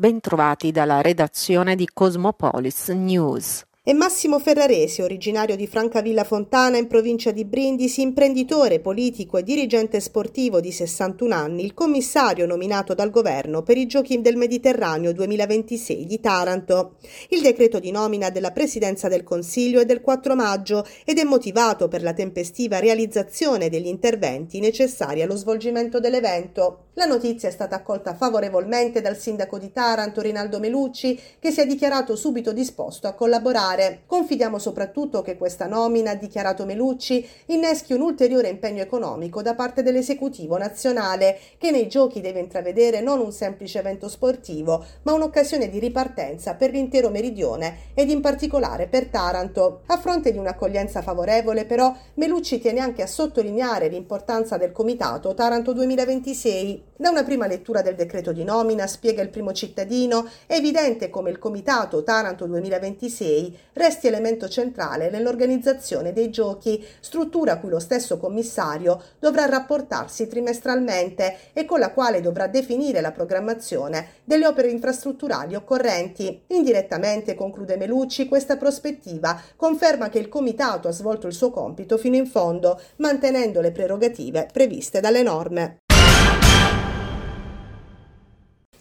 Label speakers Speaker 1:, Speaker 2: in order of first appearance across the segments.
Speaker 1: Bentrovati dalla redazione di Cosmopolis News
Speaker 2: e Massimo Ferraresi, originario di Francavilla Fontana in provincia di Brindisi, imprenditore, politico e dirigente sportivo di 61 anni, il commissario nominato dal governo per i Giochi del Mediterraneo 2026 di Taranto. Il decreto di nomina della Presidenza del Consiglio è del 4 maggio ed è motivato per la tempestiva realizzazione degli interventi necessari allo svolgimento dell'evento. La notizia è stata accolta favorevolmente dal sindaco di Taranto Rinaldo Melucci, che si è dichiarato subito disposto a collaborare. Confidiamo soprattutto che questa nomina, ha dichiarato Melucci, inneschi un ulteriore impegno economico da parte dell'esecutivo nazionale, che nei giochi deve intravedere non un semplice evento sportivo, ma un'occasione di ripartenza per l'intero meridione ed in particolare per Taranto. A fronte di un'accoglienza favorevole, però, Melucci tiene anche a sottolineare l'importanza del comitato Taranto 2026. Da una prima lettura del decreto di nomina, spiega il primo cittadino, è evidente come il comitato Taranto 2026 resti elemento centrale nell'organizzazione dei giochi, struttura cui lo stesso commissario dovrà rapportarsi trimestralmente e con la quale dovrà definire la programmazione delle opere infrastrutturali occorrenti. Indirettamente, conclude Melucci, questa prospettiva conferma che il comitato ha svolto il suo compito fino in fondo, mantenendo le prerogative previste dalle norme.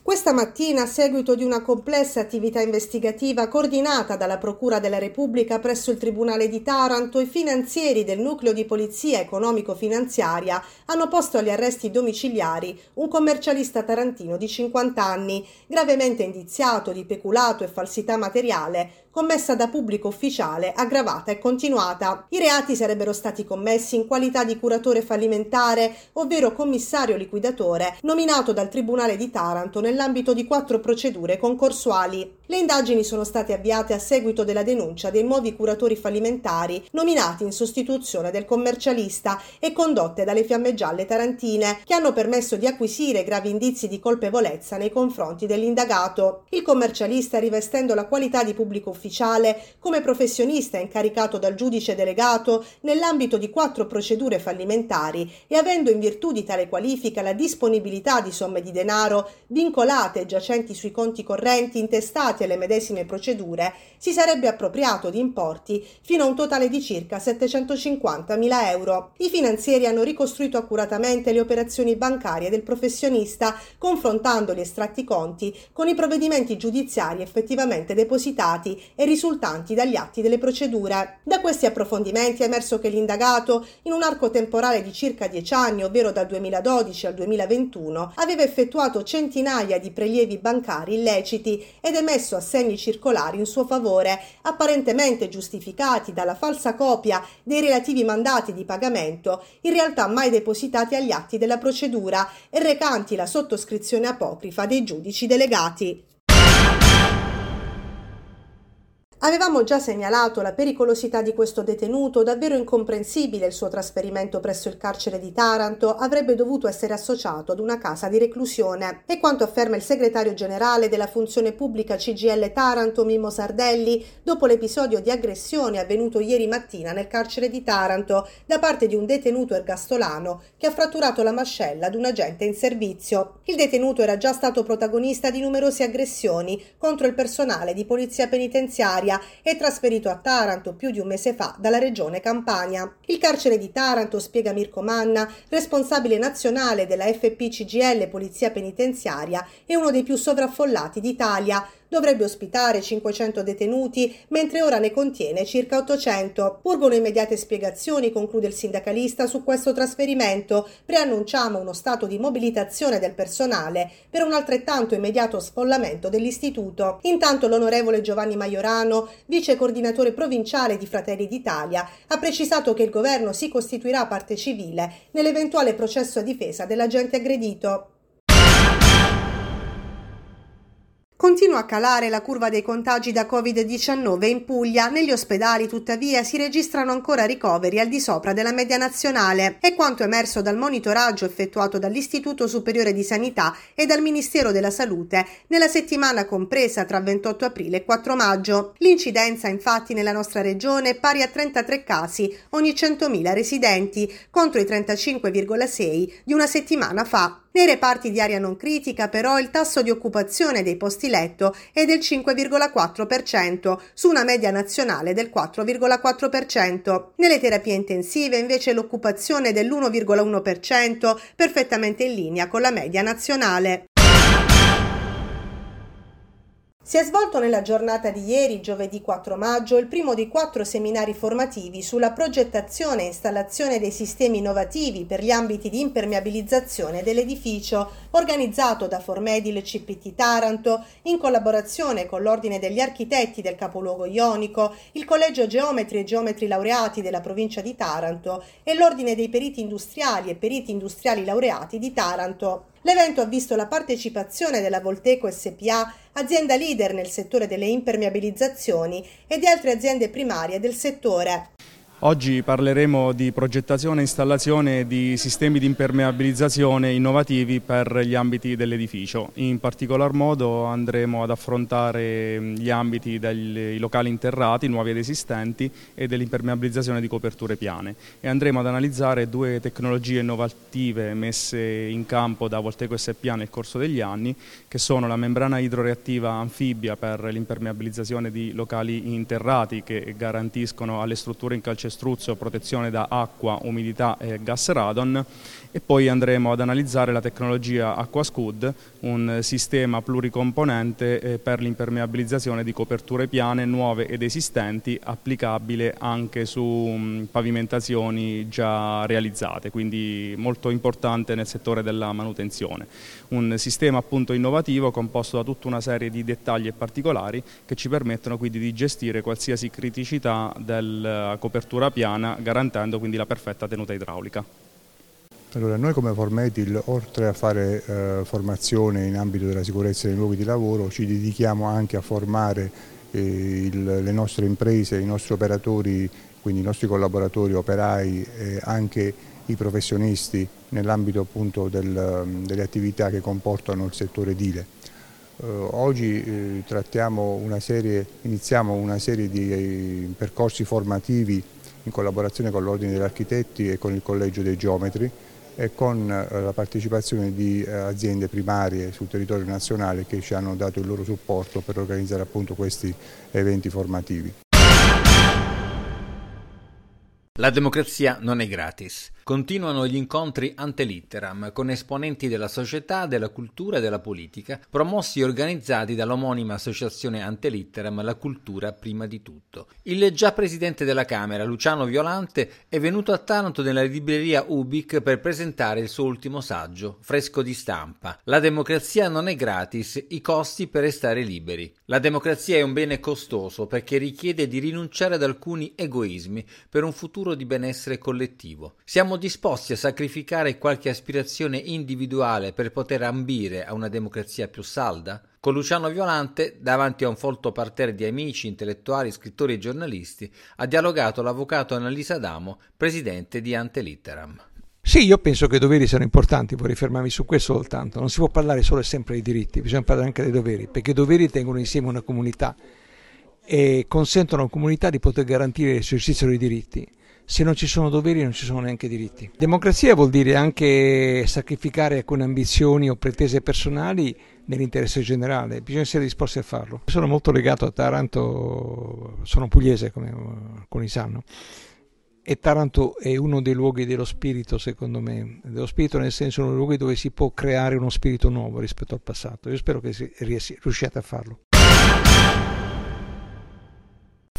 Speaker 2: Questa mattina, a seguito di una complessa attività investigativa coordinata dalla Procura della Repubblica presso il Tribunale di Taranto, i finanzieri del nucleo di polizia economico-finanziaria hanno posto agli arresti domiciliari un commercialista tarantino di 50 anni, gravemente indiziato di peculato e falsità materiale, commessa da pubblico ufficiale, aggravata e continuata. I reati sarebbero stati commessi in qualità di curatore fallimentare, ovvero commissario liquidatore, nominato dal Tribunale di Taranto nell'ambito di quattro procedure concorsuali. Le indagini sono state avviate a seguito della denuncia dei nuovi curatori fallimentari nominati in sostituzione del commercialista e condotte dalle fiamme gialle tarantine, che hanno permesso di acquisire gravi indizi di colpevolezza nei confronti dell'indagato. Il commercialista, rivestendo la qualità di pubblico ufficiale, come professionista incaricato dal giudice delegato nell'ambito di quattro procedure fallimentari e avendo in virtù di tale qualifica la disponibilità di somme di denaro vincolate e giacenti sui conti correnti intestati alle medesime procedure, si sarebbe appropriato di importi fino a un totale di circa 750.000 euro. I finanzieri hanno ricostruito accuratamente le operazioni bancarie del professionista, confrontando gli estratti conti con i provvedimenti giudiziari effettivamente depositati e risultanti dagli atti delle procedure. Da questi approfondimenti è emerso che l'indagato, in un arco temporale di circa 10 anni, ovvero dal 2012 al 2021, aveva effettuato centinaia di prelievi bancari illeciti ed emesso assegni circolari in suo favore, apparentemente giustificati dalla falsa copia dei relativi mandati di pagamento, in realtà mai depositati agli atti della procedura e recanti la sottoscrizione apocrifa dei giudici delegati. Avevamo già segnalato la pericolosità di questo detenuto, davvero incomprensibile il suo trasferimento presso il carcere di Taranto, avrebbe dovuto essere associato ad una casa di reclusione. E quanto afferma il segretario generale della funzione pubblica CGL Taranto, Mimmo Sardelli, dopo l'episodio di aggressione avvenuto ieri mattina nel carcere di Taranto da parte di un detenuto ergastolano che ha fratturato la mascella ad un agente in servizio. Il detenuto era già stato protagonista di numerose aggressioni contro il personale di polizia penitenziaria Italia e trasferito a Taranto più di un mese fa dalla regione Campania. Il carcere di Taranto, spiega Mirko Manna, responsabile nazionale della FPCGL Polizia Penitenziaria, è uno dei più sovraffollati d'Italia, dovrebbe ospitare 500 detenuti, mentre ora ne contiene circa 800. Urgono immediate spiegazioni, conclude il sindacalista, su questo trasferimento. Preannunciamo uno stato di mobilitazione del personale per un altrettanto immediato sfollamento dell'istituto. Intanto l'onorevole Giovanni Maiorano, vice coordinatore provinciale di Fratelli d'Italia, ha precisato che il governo si costituirà parte civile nell'eventuale processo a difesa dell'agente aggredito. Continua a calare la curva dei contagi da Covid-19 in Puglia. Negli ospedali, tuttavia, si registrano ancora ricoveri al di sopra della media nazionale. È quanto emerso dal monitoraggio effettuato dall'Istituto Superiore di Sanità e dal Ministero della Salute nella settimana compresa tra 28 aprile e 4 maggio. L'incidenza, infatti, nella nostra regione è pari a 33 casi ogni 100.000 residenti, contro i 35,6 di una settimana fa. Nei reparti di area non critica però il tasso di occupazione dei posti letto è del 5,4% su una media nazionale del 4,4%. Nelle terapie intensive invece l'occupazione è dell'1,1%, perfettamente in linea con la media nazionale. Si è svolto nella giornata di ieri, giovedì 4 maggio, il primo dei quattro seminari formativi sulla progettazione e installazione dei sistemi innovativi per gli ambiti di impermeabilizzazione dell'edificio, organizzato da Formedil CPT Taranto in collaborazione con l'Ordine degli Architetti del Capoluogo Ionico, il Collegio Geometri e Geometri Laureati della provincia di Taranto e l'Ordine dei Periti Industriali e Periti Industriali Laureati di Taranto. L'evento ha visto la partecipazione della Volteco SPA, azienda leader nel settore delle impermeabilizzazioni, e di altre aziende primarie del settore.
Speaker 3: Oggi parleremo di progettazione e installazione di sistemi di impermeabilizzazione innovativi per gli ambiti dell'edificio. In particolar modo andremo ad affrontare gli ambiti dei locali interrati, nuovi ed esistenti, e dell'impermeabilizzazione di coperture piane. E andremo ad analizzare due tecnologie innovative messe in campo da Volteco SPA nel corso degli anni, che sono la membrana idroreattiva anfibia per l'impermeabilizzazione di locali interrati che garantiscono alle strutture in calce struzzo, protezione da acqua, umidità e gas radon e poi andremo ad analizzare la tecnologia AquaScud, un sistema pluricomponente eh, per l'impermeabilizzazione di coperture piane nuove ed esistenti, applicabile anche su mm, pavimentazioni già realizzate, quindi molto importante nel settore della manutenzione. Un sistema appunto innovativo composto da tutta una serie di dettagli e particolari che ci permettono quindi di gestire qualsiasi criticità della copertura piana garantendo quindi la perfetta tenuta idraulica.
Speaker 4: Allora, noi come Formetil, oltre a fare eh, formazione in ambito della sicurezza nei luoghi di lavoro, ci dedichiamo anche a formare eh, il, le nostre imprese, i nostri operatori, quindi i nostri collaboratori, operai e anche i professionisti nell'ambito appunto del, delle attività che comportano il settore edile. Eh, oggi eh, una serie, iniziamo una serie di eh, percorsi formativi in collaborazione con l'Ordine degli Architetti e con il Collegio dei Geometri e con eh, la partecipazione di eh, aziende primarie sul territorio nazionale che ci hanno dato il loro supporto per organizzare appunto questi eventi formativi.
Speaker 5: La democrazia non è gratis. Continuano gli incontri ante litteram con esponenti della società, della cultura e della politica, promossi e organizzati dall'omonima associazione ante litteram La cultura prima di tutto. Il già presidente della Camera, Luciano Violante, è venuto a Taranto nella libreria Ubic per presentare il suo ultimo saggio, fresco di stampa. La democrazia non è gratis, i costi per restare liberi. La democrazia è un bene costoso perché richiede di rinunciare ad alcuni egoismi per un futuro di benessere collettivo. Siamo disposti a sacrificare qualche aspirazione individuale per poter ambire a una democrazia più salda? Con Luciano Violante, davanti a un folto parterre di amici, intellettuali, scrittori e giornalisti, ha dialogato l'avvocato Annalisa Damo, presidente di Ante Litteram.
Speaker 6: Sì, io penso che i doveri siano importanti, vorrei fermarmi su questo soltanto. Non si può parlare solo e sempre dei diritti, bisogna parlare anche dei doveri, perché i doveri tengono insieme una comunità e consentono a una comunità di poter garantire l'esercizio dei diritti se non ci sono doveri non ci sono neanche diritti. Democrazia vuol dire anche sacrificare alcune ambizioni o pretese personali nell'interesse generale, bisogna essere disposti a farlo. Sono molto legato a Taranto, sono pugliese come alcuni sanno, e Taranto è uno dei luoghi dello spirito, secondo me, dello spirito nel senso uno dei luoghi dove si può creare uno spirito nuovo rispetto al passato. Io spero che riusciate a farlo.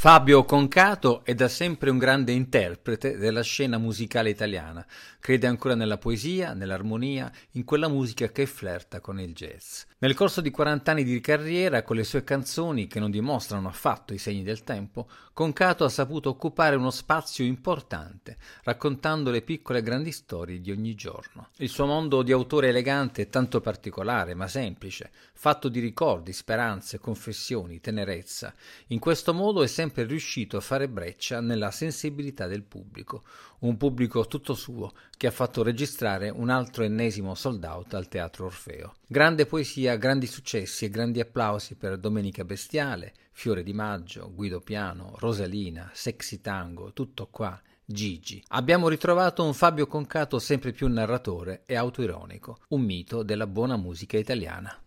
Speaker 5: Fabio Concato è da sempre un grande interprete della scena musicale italiana. Crede ancora nella poesia, nell'armonia, in quella musica che flirta con il jazz. Nel corso di 40 anni di carriera, con le sue canzoni che non dimostrano affatto i segni del tempo, Concato ha saputo occupare uno spazio importante, raccontando le piccole e grandi storie di ogni giorno. Il suo mondo di autore elegante è tanto particolare, ma semplice, fatto di ricordi, speranze, confessioni, tenerezza. In questo modo è sempre riuscito a fare breccia nella sensibilità del pubblico, un pubblico tutto suo che ha fatto registrare un altro ennesimo sold out al Teatro Orfeo. Grande poesia, grandi successi e grandi applausi per Domenica Bestiale, Fiore di Maggio, Guido Piano, Rosalina, Sexy Tango, tutto qua Gigi. Abbiamo ritrovato un Fabio Concato sempre più narratore e autoironico, un mito della buona musica italiana.